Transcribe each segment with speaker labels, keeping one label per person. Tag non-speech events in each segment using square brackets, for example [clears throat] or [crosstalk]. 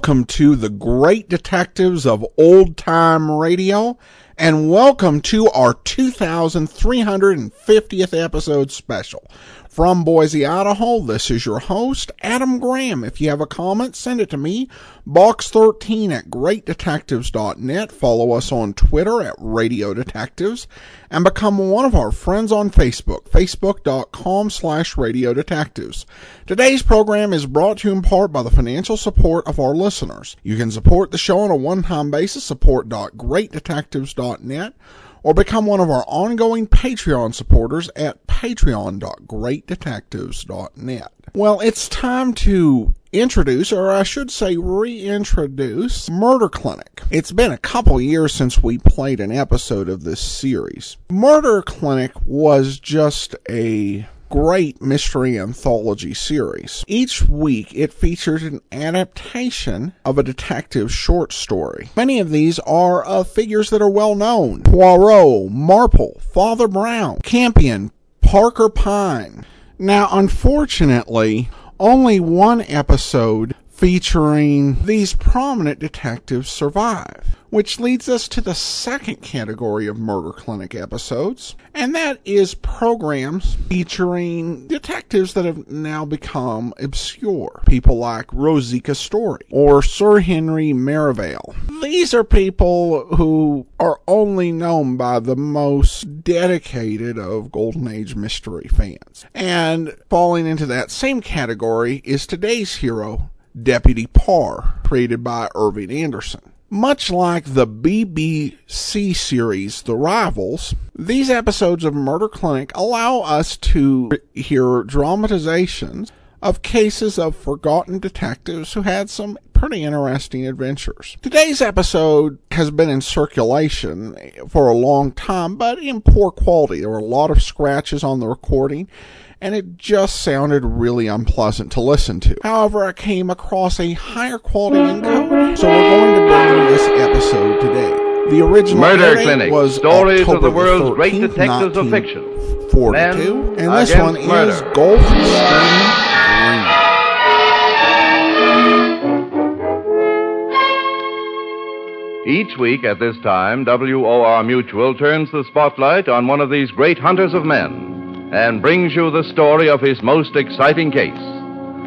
Speaker 1: welcome to the great detectives of old time radio, and welcome to our 2350th episode special. From Boise, Idaho, this is your host, Adam Graham. If you have a comment, send it to me, box13 at greatdetectives.net. Follow us on Twitter at Radio Detectives, and become one of our friends on Facebook, facebook.com slash Radio Detectives. Today's program is brought to you in part by the financial support of our listeners. You can support the show on a one-time basis, support.greatdetectives.net, or become one of our ongoing Patreon supporters at patreon.greatdetectives.net. Well, it's time to introduce, or I should say reintroduce, Murder Clinic. It's been a couple years since we played an episode of this series. Murder Clinic was just a great mystery anthology series. Each week it features an adaptation of a detective short story. Many of these are of figures that are well known. Poirot, Marple, Father Brown, Campion, Parker Pyne. Now, unfortunately, only one episode featuring these prominent detectives survive, which leads us to the second category of Murder Clinic episodes, and that is programs featuring detectives that have now become obscure. People like Rosika Storey or Sir Henry Merivale. These are people who are only known by the most dedicated of Golden Age mystery fans. And falling into that same category is today's hero, Deputy Parr, created by Irving Anderson. Much like the BBC series The Rivals, these episodes of Murder Clinic allow us to hear dramatizations of cases of forgotten detectives who had some pretty interesting adventures. Today's episode has been in circulation for a long time, but in poor quality. There were a lot of scratches on the recording, and it just sounded really unpleasant to listen to. However, I came across a higher quality encode, so we're going to bring you this episode today. The original
Speaker 2: Murder Clinic
Speaker 1: was
Speaker 2: Stories
Speaker 1: October
Speaker 2: of the world's great
Speaker 1: 13th,
Speaker 2: detectives of fiction.
Speaker 1: 1942,
Speaker 2: Men
Speaker 1: and this one is
Speaker 2: murder.
Speaker 1: Gulfstream
Speaker 2: Each week at this time, WOR Mutual turns the spotlight on one of these great hunters of men and brings you the story of his most exciting case.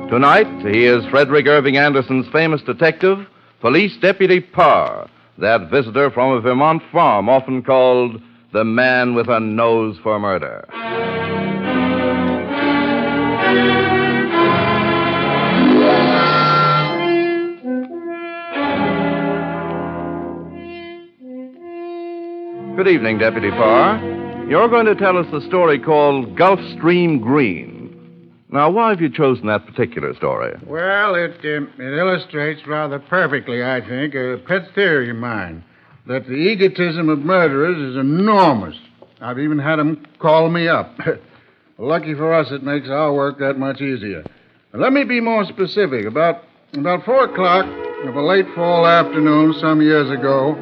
Speaker 2: Tonight, he is Frederick Irving Anderson's famous detective, Police Deputy Parr, that visitor from a Vermont farm often called the man with a nose for murder. Good evening, Deputy Parr. You're going to tell us a story called Gulf Stream Green. Now, why have you chosen that particular story?
Speaker 3: Well, it, um, it illustrates rather perfectly, I think, a pet theory of mine that the egotism of murderers is enormous. I've even had 'em call me up. [laughs] Lucky for us, it makes our work that much easier. Let me be more specific. About, about 4 o'clock of a late fall afternoon some years ago,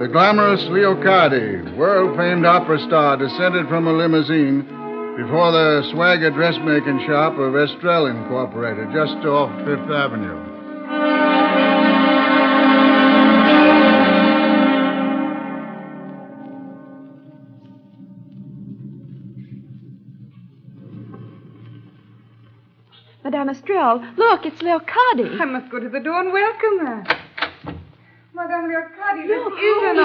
Speaker 3: the glamorous Leocardi, world famed opera star, descended from a limousine before the swagger dressmaking shop of Estrelle Incorporated, just off Fifth Avenue.
Speaker 4: Madame Estrelle, look, it's Leocardi.
Speaker 5: I must go to the door and welcome her. Madame Leocardi, this
Speaker 4: Look,
Speaker 5: is an
Speaker 4: oh,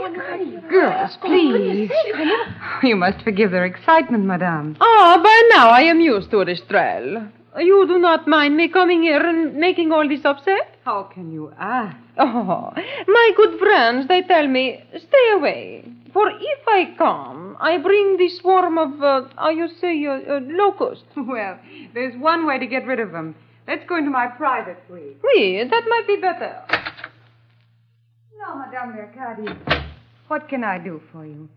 Speaker 5: honor. Girls, please.
Speaker 4: sake,
Speaker 5: You must forgive their excitement, Madame.
Speaker 6: Ah, by now I am used to it, Estrelle. You do not mind me coming here and making all this upset?
Speaker 5: How can you ask?
Speaker 6: Oh, my good friends, they tell me, stay away. For if I come, I bring the swarm of, uh, how you say, uh, uh, locusts. [laughs]
Speaker 5: Well, there's one way to get rid of them. Let's go into my private suite.
Speaker 6: Oui, that might be better.
Speaker 5: Now, Madame Leocardi, what can I do for you?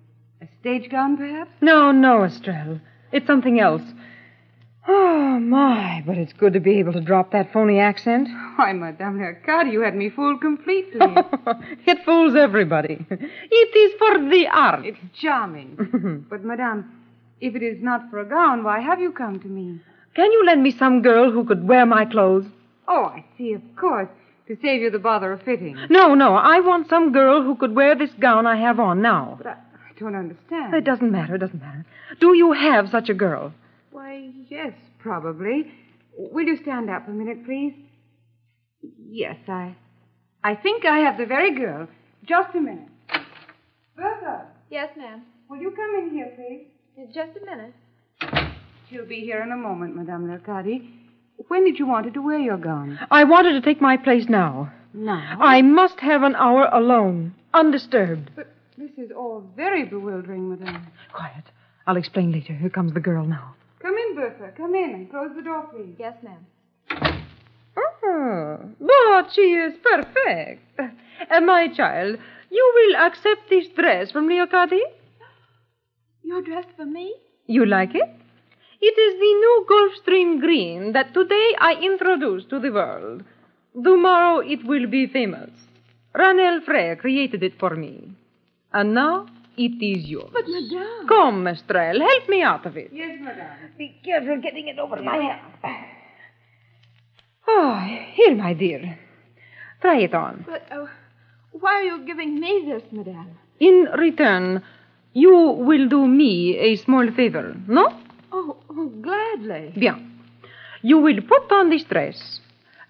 Speaker 5: A stage gown, perhaps?
Speaker 6: No, no, Estrelle. It's something else. Oh, my, but it's good to be able to drop that phony accent.
Speaker 5: Why, Madame Leocardi, you had me fooled completely. [laughs]
Speaker 6: it fools everybody. It is for the art.
Speaker 5: it's charming. [laughs] but, Madame, if it is not for a gown, why have you come to me?
Speaker 6: Can you lend me some girl who could wear my clothes?
Speaker 5: Oh, I see, of course. To save you the bother of fitting.
Speaker 6: No, no, I want some girl who could wear this gown I have on now.
Speaker 5: But I, I don't understand.
Speaker 6: It doesn't matter, it doesn't matter. Do you have such a girl?
Speaker 5: Why, yes, probably. Will you stand up a minute, please? Yes, I. I think I have the very girl. Just a minute. Bertha,
Speaker 4: Yes, ma'am.
Speaker 5: will you come in here, please?
Speaker 4: Just a minute.
Speaker 5: She'll be here in a moment, Madame Lercadi. When did you want her to wear your gown?
Speaker 6: I wanted to take my place now.
Speaker 5: Now.
Speaker 6: I must have an hour alone, undisturbed.
Speaker 5: But this is all very bewildering, Madame.
Speaker 6: Quiet. I'll explain later. Here comes the girl now.
Speaker 5: Come in, Bertha. Come in and close the door, please.
Speaker 4: Yes, ma'am.
Speaker 6: Oh, but she is perfect. Uh, my child, you will accept this dress from Leocadi?
Speaker 4: You're dressed for me?
Speaker 6: You like it? It is the new Gulfstream green that today I introduce to the world. Tomorrow it will be famous. Ranel Frere created it for me. And now it is yours.
Speaker 4: But, Madame.
Speaker 6: Come, Estrelle, help me out of it.
Speaker 5: Yes, Madame.
Speaker 6: Be careful getting it over my head. Oh, here, my dear. Try it on.
Speaker 4: But uh, why are you giving me this, Madame?
Speaker 6: In return, you will do me a small favor, no?
Speaker 4: Oh, oh gladly.
Speaker 6: Bien. You will put on this dress,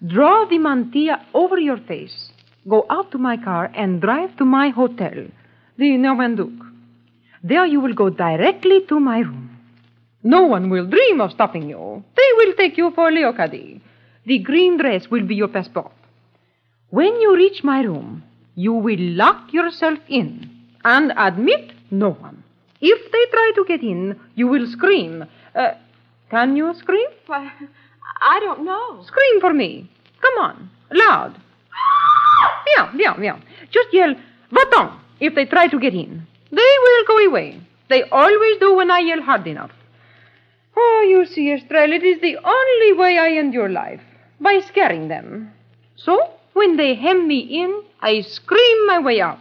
Speaker 6: draw the mantilla over your face, go out to my car, and drive to my hotel, the Normanduc. There you will go directly to my room. No one will dream of stopping you. They will take you for Leocadie. The green dress will be your passport. When you reach my room, you will lock yourself in and admit no one. If they try to get in, you will scream. Uh, can you scream?
Speaker 4: Why, I don't know.
Speaker 6: Scream for me. Come on, loud. Bien, bien, bien. Just yell, va-t'en, if they try to get in. They will go away. They always do when I yell hard enough. Oh, you see, Estrelle, it is the only way I end your life, by scaring them. So, when they hem me in, I scream my way out.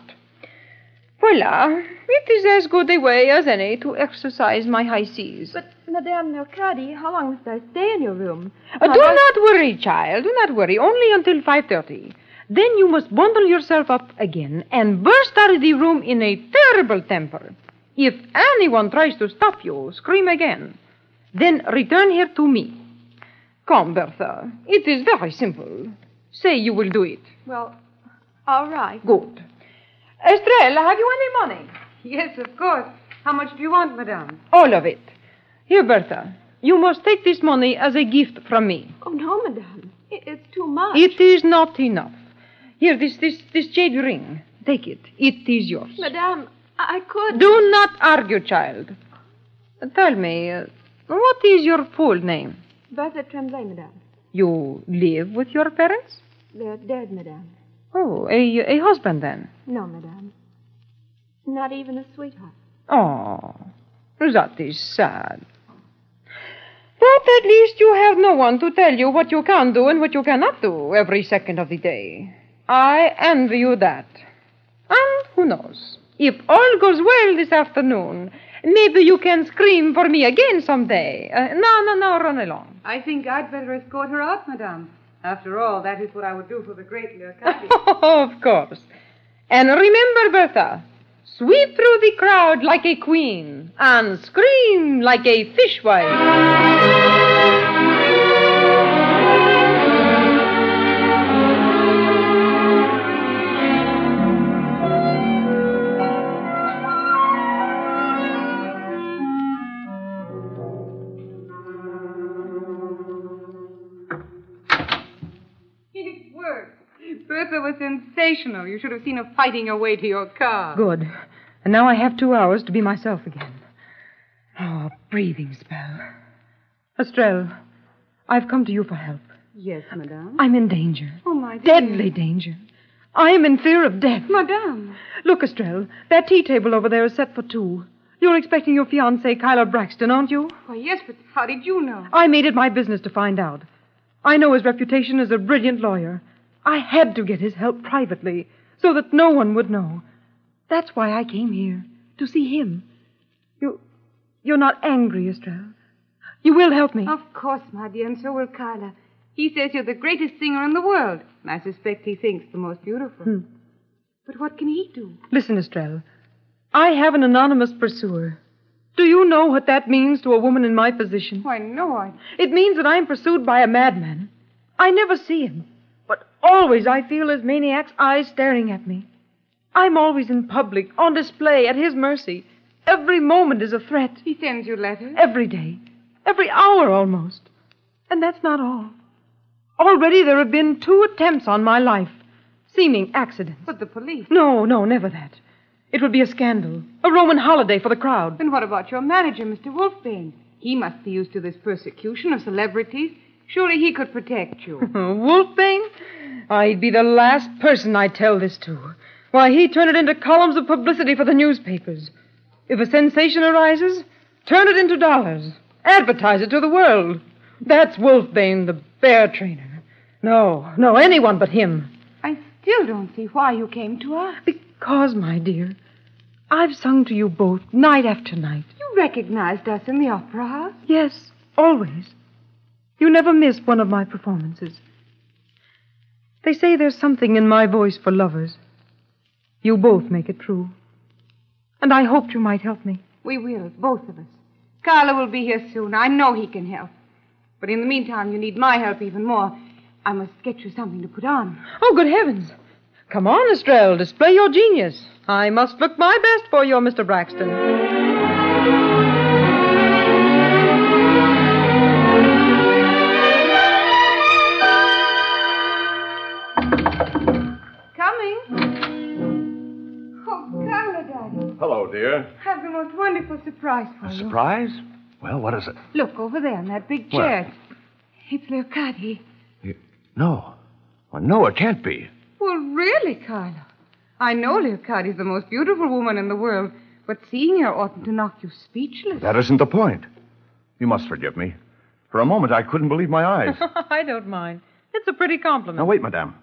Speaker 6: Voila, it is as good a way as any to exercise my high seas.
Speaker 4: But, Madame Mercadi, how long must I stay in your room?
Speaker 6: Uh, do not worry, child. Do not worry. Only until 5.30. Then you must bundle yourself up again and burst out of the room in a terrible temper. If anyone tries to stop you, scream again. Then return here to me. Come, Bertha. It is very simple. Say you will do it.
Speaker 4: Well, all right.
Speaker 6: Good. Estrella, have you any money?
Speaker 5: Yes, of course. How much do you want, Madame?
Speaker 6: All of it. Here, Bertha. You must take this money as a gift from me.
Speaker 4: Oh, no, Madame. It's too much.
Speaker 6: It is not enough. Here, this, this, this jade ring. Take it. It is yours.
Speaker 4: Madame, I could.
Speaker 6: Do not argue, child. Tell me, uh, what is your full name?
Speaker 4: Bertha Tremblay, Madame.
Speaker 6: You live with your parents?
Speaker 4: They're dead, Madame.
Speaker 6: Oh, a, a husband then?
Speaker 4: No, Madame. Not even a sweetheart.
Speaker 6: Oh, that is sad. But at least you have no one to tell you what you can do and what you cannot do every second of the day. I envy you that. And who knows? If all goes well this afternoon, maybe you can scream for me again someday. Uh, no, no, no, run along.
Speaker 5: I think I'd better escort her out, Madame. After all, that is what I would do for the great Leocati. [laughs]
Speaker 6: of course. And remember, Bertha, sweep through the crowd like a queen and scream like a fishwife.
Speaker 5: Sensational. You should have seen her fighting her way to your car.
Speaker 6: Good. And now I have two hours to be myself again. Oh, a breathing spell. Estrelle, I've come to you for help.
Speaker 5: Yes, Madame.
Speaker 6: I'm in danger.
Speaker 5: Oh, my dear.
Speaker 6: Deadly danger. I am in fear of death.
Speaker 5: Madame.
Speaker 6: Look, Estrelle, that tea table over there is set for two. You're expecting your fiancé, Kyler Braxton, aren't you?
Speaker 5: Why, yes, but how did you know?
Speaker 6: I made it my business to find out. I know his reputation as a brilliant lawyer. I had to get his help privately so that no one would know. That's why I came here, to see him. You, you're not angry, Estrelle. You will help me.
Speaker 5: Of course, my dear, and so will Kyla. He says you're the greatest singer in the world, and I suspect he thinks the most beautiful. Hmm. But what can he do?
Speaker 6: Listen, Estrella. I have an anonymous pursuer. Do you know what that means to a woman in my position?
Speaker 5: Why, no, I.
Speaker 6: It means that I'm pursued by a madman. I never see him, always I feel his maniac's eyes staring at me. I'm always in public, on display, at his mercy. Every moment is a threat.
Speaker 5: He sends you letters.
Speaker 6: Every day. Every hour almost. And that's not all. Already there have been two attempts on my life. Seeming accidents.
Speaker 5: But the police.
Speaker 6: No, no, never that. It would be a scandal. A Roman holiday for the crowd.
Speaker 5: Then what about your manager, Mr. Wolfbane? He must be used to this persecution of celebrities. Surely he could protect you. [laughs]
Speaker 6: Wolfbane? I'd be the last person I'd tell this to. Why, he'd turn it into columns of publicity for the newspapers. If a sensation arises, turn it into dollars. Advertise it to the world. That's Wolfbane, the bear trainer. No, no, anyone but him.
Speaker 5: I still don't see why you came to us.
Speaker 6: Because, my dear, I've sung to you both night after night.
Speaker 5: You recognized us in the opera house.
Speaker 6: Yes, always. You never missed one of my performances. They say there's something in my voice for lovers. You both make it true. And I hoped you might help me.
Speaker 5: We will, both of us. Carla will be here soon. I know he can help. But in the meantime, you need my help even more. I must get you something to put on.
Speaker 6: Oh, good heavens. Come on, Estrelle, display your genius. I must look my best for you, Mr. Braxton.
Speaker 7: Hello, dear.
Speaker 5: I have the most wonderful surprise for you.
Speaker 7: A surprise? Well, what is it?
Speaker 5: Look over there in that big
Speaker 7: Where?
Speaker 5: chair. It's Leocati.
Speaker 7: No. Well, no, it can't be.
Speaker 5: Well, really, Carla. I know Leocati's the most beautiful woman in the world, but seeing her oughtn't to knock you speechless.
Speaker 7: That isn't the point. You must forgive me. For a moment, I couldn't believe my eyes. [laughs]
Speaker 6: I don't mind. It's a pretty compliment.
Speaker 7: now, wait, madame.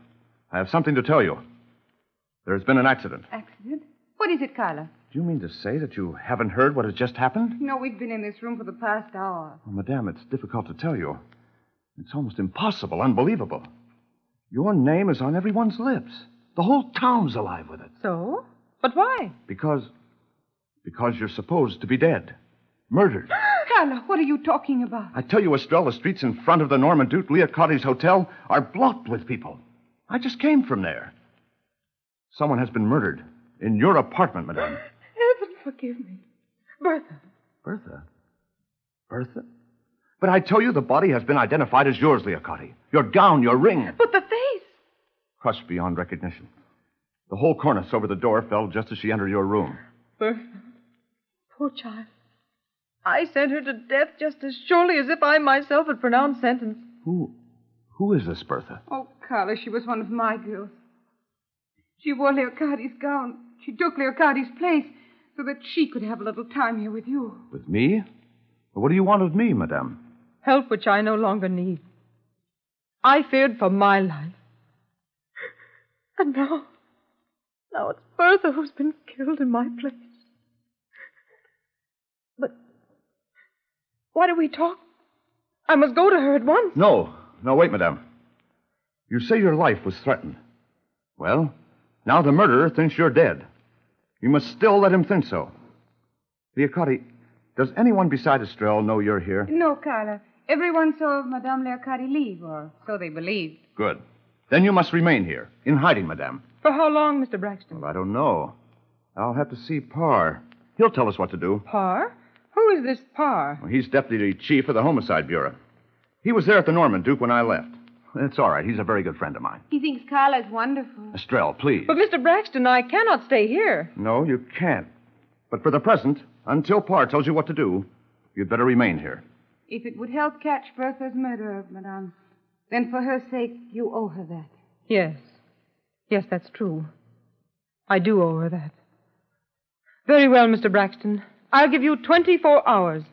Speaker 7: I have something to tell you. There has been an accident.
Speaker 5: Accident? What is it, Carla?
Speaker 7: Do you mean to say that you haven't heard what has just happened?
Speaker 5: No, we've been in this room for the past hour.
Speaker 7: Well, madame, it's difficult to tell you. It's almost impossible, unbelievable. Your name is on everyone's lips. The whole town's alive with it.
Speaker 6: So? But why?
Speaker 7: Because. Because you're supposed to be dead. Murdered. [gasps]
Speaker 5: Carla, what are you talking about?
Speaker 7: I tell you, Estrella, the streets in front of the Norman Duke Leocotti's hotel are blocked with people. I just came from there. Someone has been murdered in your apartment, madame.
Speaker 6: Forgive me. Bertha.
Speaker 7: Bertha? Bertha? But I tell you, the body has been identified as yours, Leocotti. Your gown, your ring,
Speaker 6: But the face.
Speaker 7: crushed beyond recognition. The whole cornice over the door fell just as she entered your room.
Speaker 6: Bertha. Poor child. I sent her to death just as surely as if I myself had pronounced sentence.
Speaker 7: Who, who is this Bertha?
Speaker 5: Oh, Carla, she was one of my girls. She wore Leocadi's gown. She took Leocadi's place so that she could have a little time here with you.
Speaker 7: With me? What do you want of me, madame?
Speaker 6: Help which I no longer need. I feared for my life. And now, now it's Bertha who's been killed in my place. But why do we talk? I must go to her at once.
Speaker 7: No, no, wait, madame. You say your life was threatened. Well, now the murderer thinks you're dead. You must still let him think so. Leocotti, does anyone beside Estrelle know you're here?
Speaker 5: No, Carla. Everyone saw Madame Leocadi leave, or so they believed.
Speaker 7: Good. Then you must remain here, in hiding, madame.
Speaker 6: For how long, Mr. Braxton?
Speaker 7: Well, I don't know. I'll have to see Parr. He'll tell us what to do.
Speaker 6: Parr? Who is this Parr?
Speaker 7: Well, He's deputy chief of the Homicide Bureau. He was there at the Norman Duke when I left. It's all right. He's a very good friend of mine.
Speaker 5: He thinks Carla's wonderful.
Speaker 7: Estrelle, please.
Speaker 6: But, Mr. Braxton, I cannot stay here.
Speaker 7: No, you can't. But for the present, until Parr tells you what to do, you'd better remain here.
Speaker 5: If it would help catch Bertha's murderer, Madame, then for her sake, you owe her that.
Speaker 6: Yes. Yes, that's true. I do owe her that. Very well, Mr. Braxton. I'll give you 24 hours.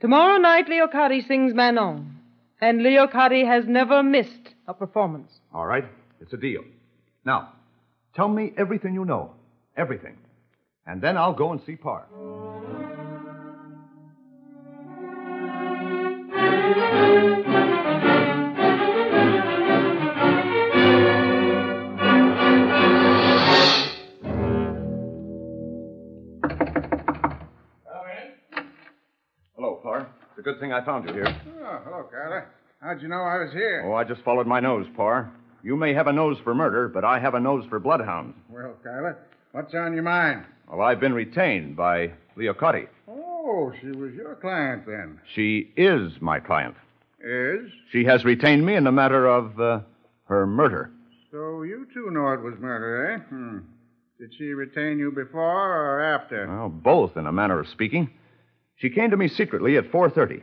Speaker 6: Tomorrow night, Leocati sings Manon. And Leocati has never missed a performance.
Speaker 7: All right? It's a deal. Now, tell me everything you know. Everything. And then I'll go and see Parr. [laughs] good thing I found you here.
Speaker 3: Oh, hello, Carla. How'd you know I was here?
Speaker 7: Oh, I just followed my nose, Parr. You may have a nose for murder, but I have a nose for bloodhounds.
Speaker 3: Well, Carla, what's on your mind?
Speaker 7: Well, I've been retained by Leocotti.
Speaker 3: Oh, she was your client then.
Speaker 7: She is my client.
Speaker 3: Is?
Speaker 7: She has retained me in the matter of uh, her murder.
Speaker 3: So you too know it was murder, eh? Hmm. Did she retain you before or after?
Speaker 7: Well, both, in a manner of speaking. She came to me secretly at 4.30.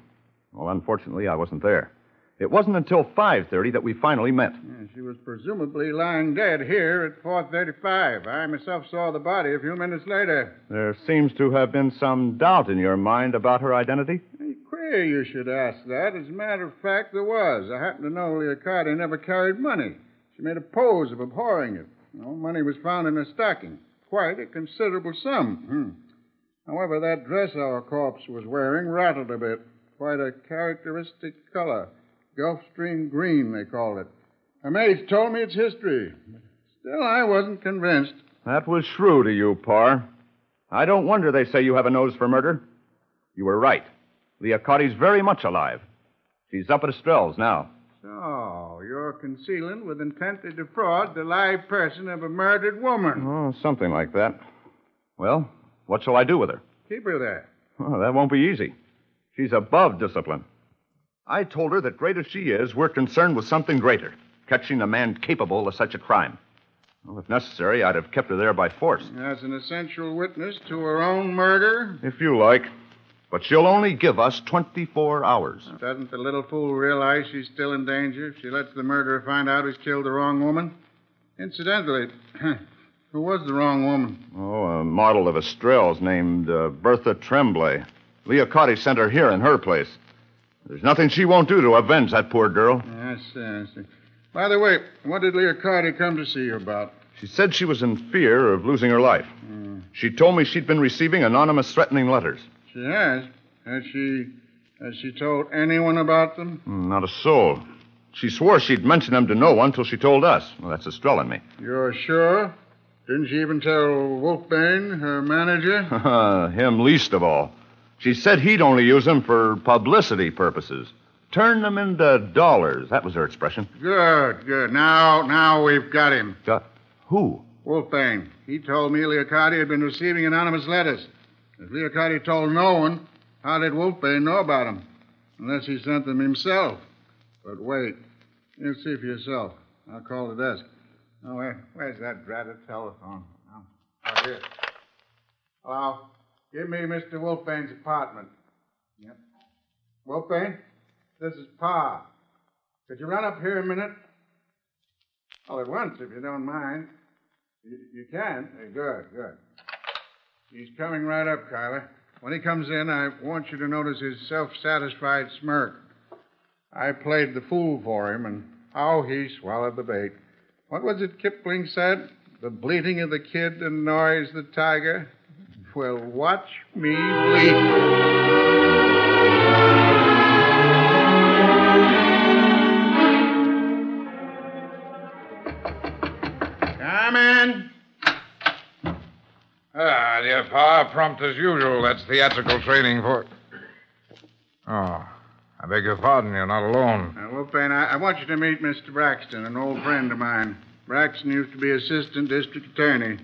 Speaker 7: Well, unfortunately, I wasn't there. It wasn't until 5.30 that we finally met.
Speaker 3: Yeah, she was presumably lying dead here at 4.35. I myself saw the body a few minutes later.
Speaker 7: There seems to have been some doubt in your mind about her identity.
Speaker 3: Hey, queer you should ask that. As a matter of fact, there was. I happen to know Leocardi never carried money. She made a pose of abhorring it. No money was found in her stocking. Quite a considerable sum. Hmm. However, that dress our corpse was wearing rattled a bit. Quite a characteristic color. Gulfstream green, they called it. Her maids told me its history. Still, I wasn't convinced.
Speaker 7: That was shrewd of you, Parr. I don't wonder they say you have a nose for murder. You were right. Leocotti's very much alive. She's up at Estrelle's now.
Speaker 3: So, you're concealing with intent to defraud the live person of a murdered woman.
Speaker 7: Oh, something like that. Well, what shall I do with her?
Speaker 3: Keep her there.
Speaker 7: Oh, that won't be easy. She's above discipline. I told her that great as she is, we're concerned with something greater catching a man capable of such a crime. Well, if necessary, I'd have kept her there by force.
Speaker 3: As an essential witness to her own murder,
Speaker 7: If you like. But she'll only give us 24 hours.
Speaker 3: doesn't the little fool realize she's still in danger if she lets the murderer find out he's killed the wrong woman? Incidentally, [clears throat] who was the wrong woman?
Speaker 7: Oh, a model of Estrelle's named uh, Bertha Tremblay. Leocotti sent her here in her place. There's nothing she won't do to avenge that poor girl.
Speaker 3: I see, I see. By the way, what did Leocardi come to see you about?
Speaker 7: She said she was in fear of losing her life. She told me she'd been receiving anonymous threatening letters.
Speaker 3: She has. Has she has she told anyone about them?
Speaker 7: Hmm, Not a soul. She swore she'd mention them to no one till she told us. Well, that's Estrella and me.
Speaker 3: You're sure? Didn't she even tell Wolfbane, her manager? [laughs]
Speaker 7: Him least of all. She said he'd only use them for publicity purposes. Turn them into dollars. That was her expression.
Speaker 3: Good, good. Now, now we've got him.
Speaker 7: Got who?
Speaker 3: Wolfbane. He told me Leocardi had been receiving anonymous letters. If Leocardi told no one, how did Wolfbane know about them? Unless he sent them himself. But wait. You'll see for yourself. I'll call the desk. Oh, where, where's that dratted telephone? Oh, oh, here. Hello. Give me Mr. Wolfbane's apartment. Yep. Wolfbane, this is Parr. Could you run up here a minute? All at once, if you don't mind. You, you can? Eh, good, good. He's coming right up, Kyler. When he comes in, I want you to notice his self satisfied smirk. I played the fool for him, and how he swallowed the bait. What was it Kipling said? The bleating of the kid annoys the tiger? Well, watch me bleat. Come in.
Speaker 8: Ah, dear Parr, prompt as usual. That's theatrical training for. Oh, I beg your pardon. You're not alone.
Speaker 3: Uh, Wolfbane, I, I want you to meet Mr. Braxton, an old friend of mine. Braxton used to be assistant district attorney.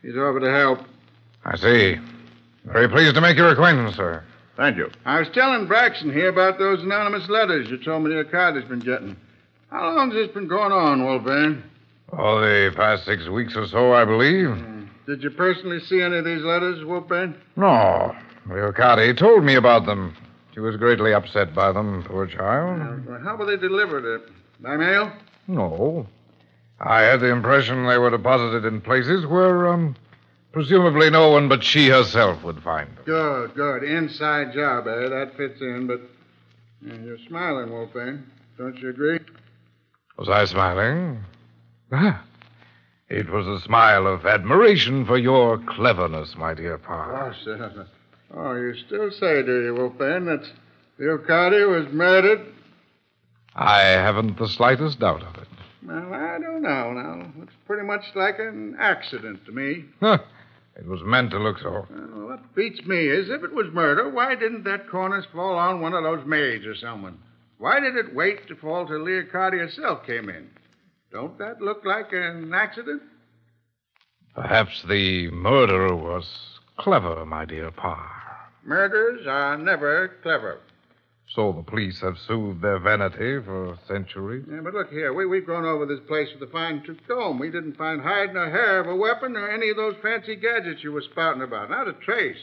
Speaker 3: He's over to help.
Speaker 8: I see. Very pleased to make your acquaintance, sir.
Speaker 7: Thank you.
Speaker 3: I was telling Braxton here about those anonymous letters you told me your card has been getting. How long's this been going on, Wolfbane?
Speaker 8: Oh, the past six weeks or so, I believe.
Speaker 3: Did you personally see any of these letters, Wolfbane?
Speaker 8: No. Leocardi told me about them. She was greatly upset by them, poor child.
Speaker 3: How were they delivered? Uh, by mail?
Speaker 8: No. I had the impression they were deposited in places where, um, presumably no one but she herself would find them.
Speaker 3: Good, good. Inside job, eh? That fits in, but uh, you're smiling, Wolfbane. Don't you agree?
Speaker 8: Was I smiling? Ah, It was a smile of admiration for your cleverness, my dear Parr.
Speaker 3: Oh, sir. Oh, you still say, do you, Wolfbane, that Leocardi was murdered?
Speaker 8: I haven't the slightest doubt of it.
Speaker 3: Well, I don't know now. Looks pretty much like an accident to me.
Speaker 8: Huh. It was meant to look so.
Speaker 3: Well, what beats me is if it was murder, why didn't that cornice fall on one of those maids or someone? Why did it wait to fall till Leocardi herself came in? Don't that look like an accident?
Speaker 8: Perhaps the murderer was clever, my dear Parr.
Speaker 3: Murders are never clever.
Speaker 8: So the police have soothed their vanity for centuries.
Speaker 3: Yeah, but look here, we, we've gone over this place with a fine tooth comb. We didn't find hide nor hair of a weapon or any of those fancy gadgets you were spouting about. Not a trace.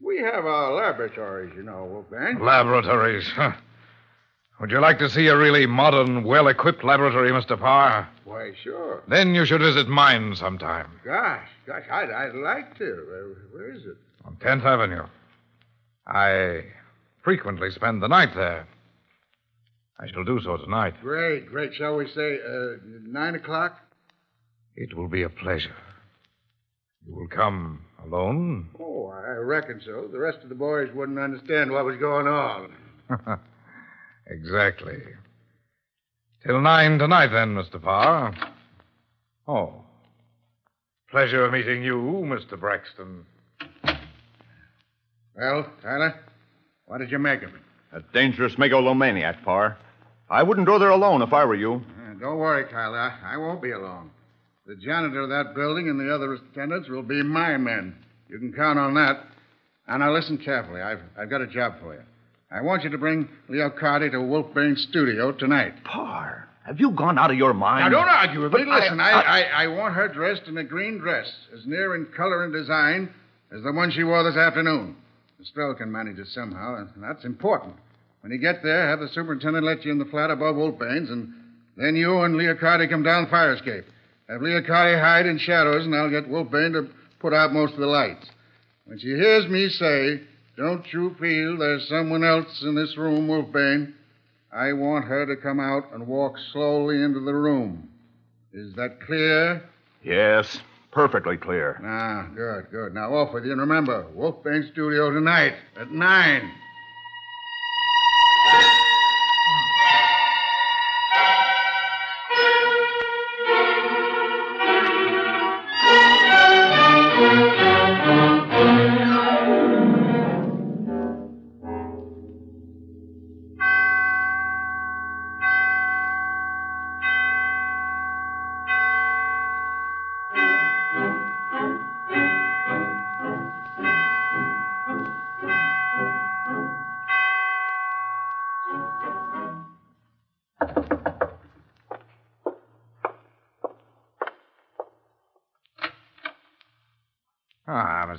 Speaker 3: We have our laboratories, you know, Wolfbane.
Speaker 8: Laboratories. Huh. Would you like to see a really modern, well equipped laboratory, Mr. Parr?
Speaker 3: Why, sure.
Speaker 8: Then you should visit mine sometime.
Speaker 3: Gosh, gosh, I'd, I'd like to. Uh, where is it?
Speaker 8: On 10th Avenue. I frequently spend the night there. I shall do so tonight.
Speaker 3: Great, great. Shall we say uh, nine o'clock?
Speaker 8: It will be a pleasure. You will come alone?
Speaker 3: Oh, I reckon so. The rest of the boys wouldn't understand what was going on. [laughs]
Speaker 8: exactly. Till nine tonight, then, Mr. Parr. Oh. Pleasure of meeting you, Mr. Braxton.
Speaker 3: Well, Tyler, what did you make of it?
Speaker 7: A dangerous megalomaniac, Parr. I wouldn't go there alone if I were you.
Speaker 3: Uh, don't worry, Tyler. I, I won't be alone. The janitor of that building and the other attendants will be my men. You can count on that. And now listen carefully. I've, I've got a job for you. I want you to bring Leocardi to Wolfbane's studio tonight.
Speaker 7: Parr, have you gone out of your mind?
Speaker 3: Now, don't argue with me.
Speaker 7: But I-
Speaker 3: Listen, I, I, I, want her dressed in a green dress, as near in color and design as the one she wore this afternoon. Estrelle can manage it somehow, and that's important. When you get there, have the superintendent let you in the flat above Wolfbane's, and then you and Leocardi come down the fire escape. Have Leocardi hide in shadows, and I'll get Wolfbane to put out most of the lights. When she hears me say, Don't you feel there's someone else in this room, Wolfbane? I want her to come out and walk slowly into the room. Is that clear?
Speaker 7: Yes, Perfectly clear.
Speaker 3: Ah, good, good. Now off with you. And remember, Wolfbane Studio tonight at
Speaker 8: 9.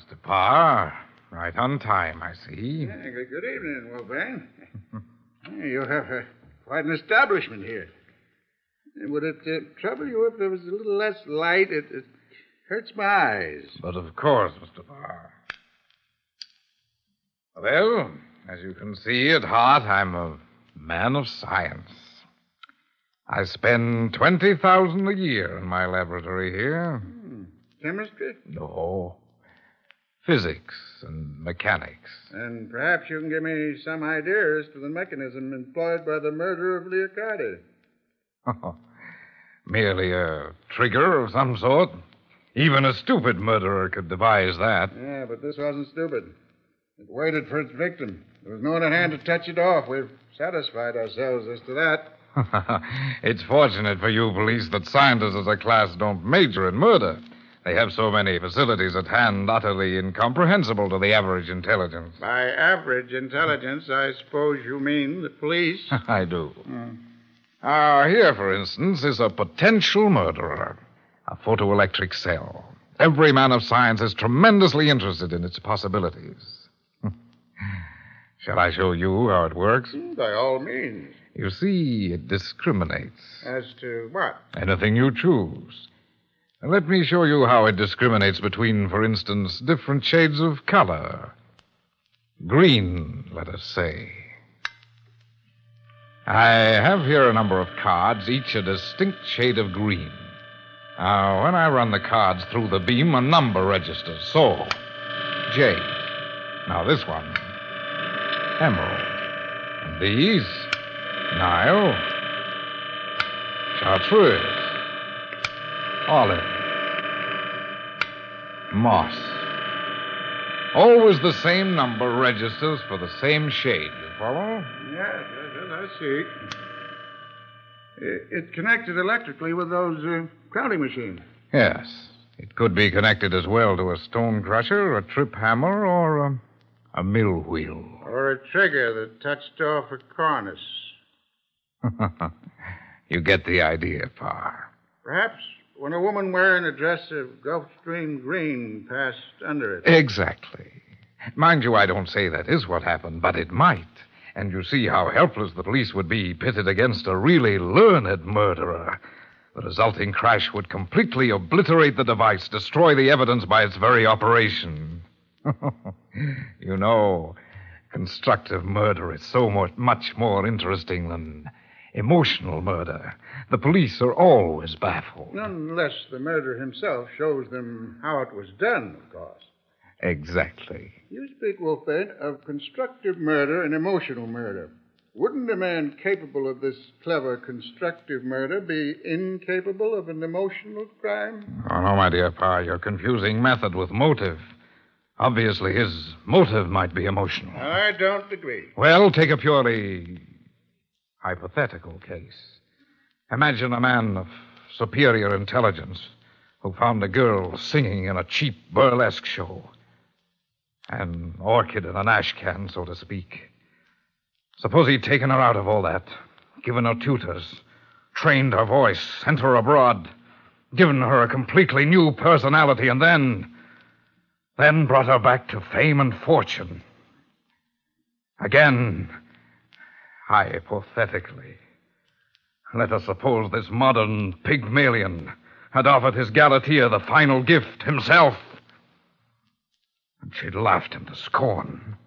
Speaker 8: Mr. Parr. Right on time, I see.
Speaker 3: Yeah, good, good evening. Yeah, [laughs] you have uh, quite an establishment here. Would it uh, trouble you if there was a little less light? It, it hurts my eyes.
Speaker 8: But of course, Mr. Parr. Well, as you can see, at heart, I'm a man of science. I spend 20000 a year in my laboratory here.
Speaker 3: Chemistry?
Speaker 8: No. Physics and mechanics.
Speaker 3: And perhaps you can give me some idea as to the mechanism employed by the murder of Leocardi. [laughs]
Speaker 8: Merely a trigger of some sort. Even a stupid murderer could devise that.
Speaker 3: Yeah, but this wasn't stupid. It waited for its victim. There was no one at hand to touch it off. We've satisfied ourselves as to that. [laughs]
Speaker 8: it's fortunate for you police that scientists as a class don't major in murder. They have so many facilities at hand utterly incomprehensible to the average intelligence.
Speaker 3: By average intelligence, I suppose you mean the police. [laughs]
Speaker 8: I do. Ah, here, for instance, is a potential murderer. A photoelectric cell. Every man of science is tremendously interested in its possibilities. [laughs] Shall I show you how it works?
Speaker 3: By all means.
Speaker 8: You see, it discriminates.
Speaker 3: As to what?
Speaker 8: Anything you choose. Let me show you how it discriminates between, for instance, different shades of color. Green, let us say. I have here a number of cards, each a distinct shade of green. Now, when I run the cards through the beam, a number registers. So, J. Now, this one, Emerald. And these, Nile, Chartreuse, Olive, Moss. Always the same number registers for the same shade. You follow?
Speaker 3: Yes, yes, yes, I see. It, it connected electrically with those uh, counting machines.
Speaker 8: Yes. It could be connected as well to a stone crusher, a trip hammer, or a, a mill wheel.
Speaker 3: Or a trigger that touched off a cornice. [laughs]
Speaker 8: you get the idea, Parr.
Speaker 3: Perhaps when a woman wearing a dress of Gulfstream green passed under it.
Speaker 8: Exactly. Mind you, I don't say that is what happened, but it might. And you see how helpless the police would be pitted against a really learned murderer. The resulting crash would completely obliterate the device, destroy the evidence by its very operation. [laughs] you know, constructive murder is so much, much more interesting than emotional murder. The police are always baffled.
Speaker 3: Unless the murderer himself shows them how it was done, of course.
Speaker 8: Exactly.
Speaker 3: You speak, Wolfbane, of constructive murder and emotional murder. Wouldn't a man capable of this clever constructive murder be incapable of an emotional crime?
Speaker 8: Oh, no, my dear Parr. You're confusing method with motive. Obviously, his motive might be emotional.
Speaker 3: I don't agree.
Speaker 8: Well, take a purely hypothetical case. Imagine a man of superior intelligence who found a girl singing in a cheap burlesque show. An orchid in an ash can, so to speak. Suppose he'd taken her out of all that, given her tutors, trained her voice, sent her abroad, given her a completely new personality, and then. then brought her back to fame and fortune. Again, hypothetically, let us suppose this modern Pygmalion had offered his Galatea the final gift himself. And she'd laughed him to scorn.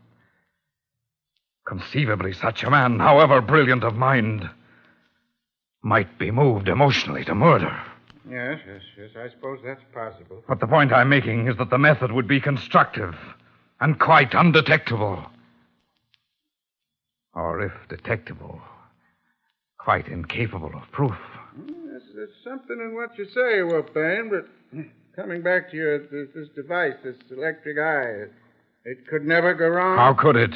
Speaker 8: Conceivably, such a man, however brilliant of mind, might be moved emotionally to murder.
Speaker 3: Yes, yes, yes. I suppose that's possible.
Speaker 8: But the point I'm making is that the method would be constructive and quite undetectable. Or, if detectable, quite incapable of proof.
Speaker 3: There's, there's something in what you say, Wolfbane, but coming back to your this, this device, this electric eye, it could never go wrong.
Speaker 8: How could it?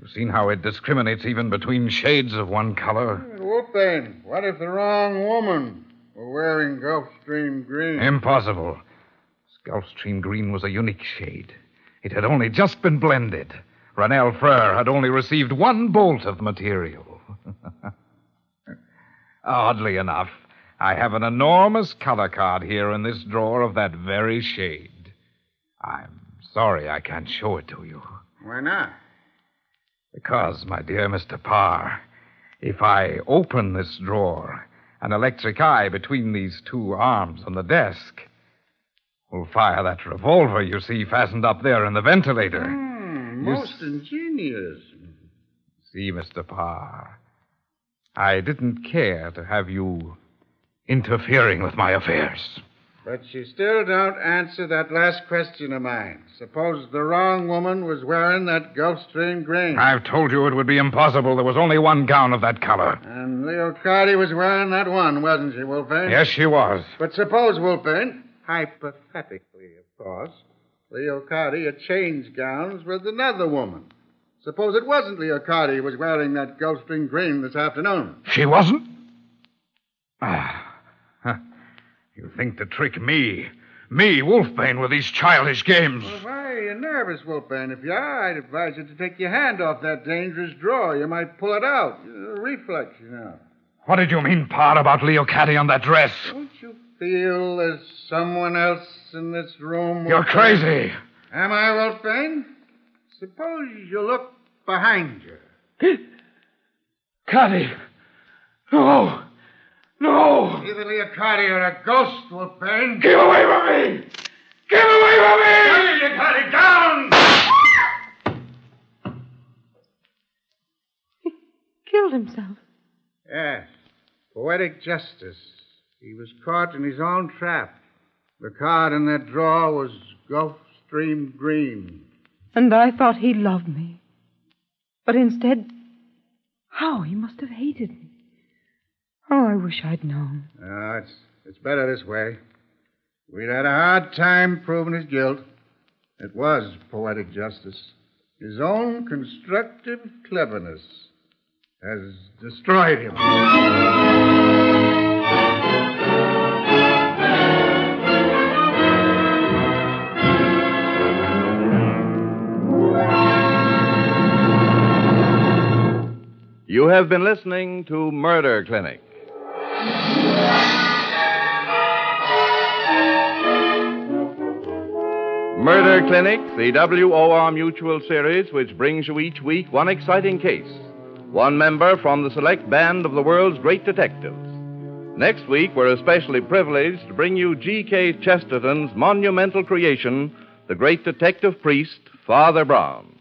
Speaker 8: You've seen how it discriminates even between shades of one color.
Speaker 3: Wolfbane, what if the wrong woman were wearing Gulfstream green?
Speaker 8: Impossible. Gulfstream green was a unique shade. It had only just been blended. Ranel Frere had only received one bolt of material. [laughs] Oddly enough, I have an enormous color card here in this drawer of that very shade. I'm sorry I can't show it to you.
Speaker 3: Why not?
Speaker 8: Because, my dear Mr. Parr, if I open this drawer, an electric eye between these two arms on the desk will fire that revolver you see fastened up there in the ventilator.
Speaker 3: Hmm,
Speaker 8: You
Speaker 3: most ingenious.
Speaker 8: See, Mr. Parr, I didn't care to have you interfering with my affairs.
Speaker 3: But you still don't answer that last question of mine. Suppose the wrong woman was wearing that Gulfstream green.
Speaker 8: I've told you it would be impossible. There was only one gown of that color.
Speaker 3: And Leo Carty was wearing that one, wasn't she, Wolfbane?
Speaker 8: Yes, she was.
Speaker 3: But suppose, Wolfbane, hypothetically, of course, Leo Carty had changed gowns with another woman. Suppose it wasn't Leo Carty who was wearing that Gulfstream green this afternoon.
Speaker 8: She wasn't? Ah. huh. [laughs] You think to trick me, me, Wolfbane, with these childish games.
Speaker 3: Well, why are you nervous, Wolfbane? If you are, I'd advise you to take your hand off that dangerous drawer. You might pull it out. A reflex, you know.
Speaker 8: What did you mean, Parr, about Leo Caddy on that dress?
Speaker 3: You feel there's someone else in this room?
Speaker 8: You're
Speaker 3: Wolfbane?
Speaker 8: crazy.
Speaker 3: Am I, Wolfbane? Suppose you look behind you.
Speaker 8: Caddy. No. No.
Speaker 3: Either Leocardi or a ghost, Wolfbane.
Speaker 8: Get away from me! Get away from me!
Speaker 3: Leocardi, down!
Speaker 6: He killed himself.
Speaker 3: Yes. Poetic justice. He was caught in his own trap. The card in that drawer was Gulfstream Green.
Speaker 6: And I thought he loved me. But instead, how he must have hated me. Oh, I wish I'd known.
Speaker 3: Uh, it's, it's better this way. We'd had a hard time proving his guilt. It was poetic justice. His own constructive cleverness has destroyed him.
Speaker 2: You have been listening to Murder Clinic. Murder Clinic, the WOR Mutual series, which brings you each week one exciting case, one member from the select band of the world's great detectives. Next week, we're especially privileged to bring you G.K. Chesterton's monumental creation, the great detective priest, Father Brown.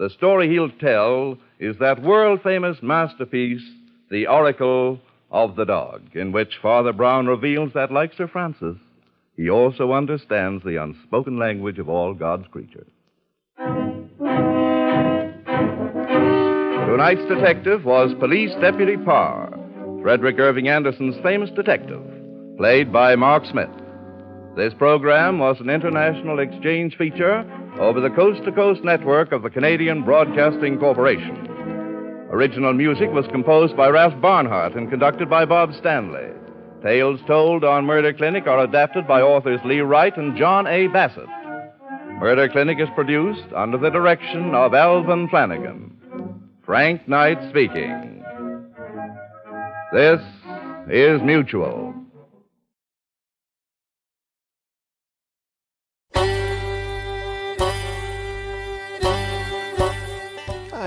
Speaker 2: The story he'll tell is that world famous masterpiece, The Oracle of the Dog, in which Father Brown reveals that, like Sir Francis, he also understands the unspoken language of all God's creatures. Tonight's detective was Police Deputy Parr, Frederick Irving Anderson's famous detective, played by Mark Smith. This program was an international exchange feature over the coast to coast network of the Canadian Broadcasting Corporation. Original music was composed by Ralph Barnhart and conducted by Bob Stanley. Tales told on Murder Clinic are adapted by authors Lee Wright and John A. Bassett. Murder Clinic is produced under the direction of Alvin Flanagan. Frank Knight speaking. This is Mutual.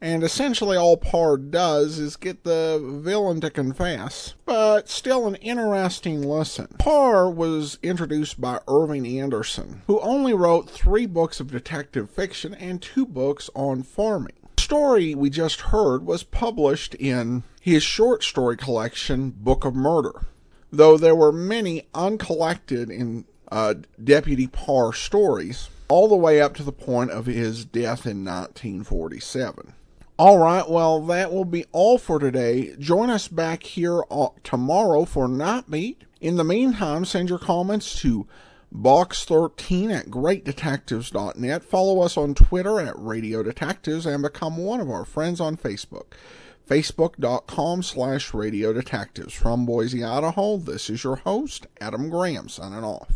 Speaker 1: and essentially all Parr does is get the villain to confess, but still an interesting lesson. Parr was introduced by Irving Anderson, who only wrote three books of detective fiction and two books on farming. The story we just heard was published in his short story collection, Book of Murder, though there were many uncollected in uh, Deputy Parr stories, all the way up to the point of his death in 1947. All right, well, that will be all for today. Join us back here uh, tomorrow for Night Beat. In the meantime, send your comments to box13 at greatdetectives.net. Follow us on Twitter at Radio Detectives and become one of our friends on Facebook. Facebook.com slash Radio Detectives. From Boise, Idaho, this is your host, Adam Graham, signing off.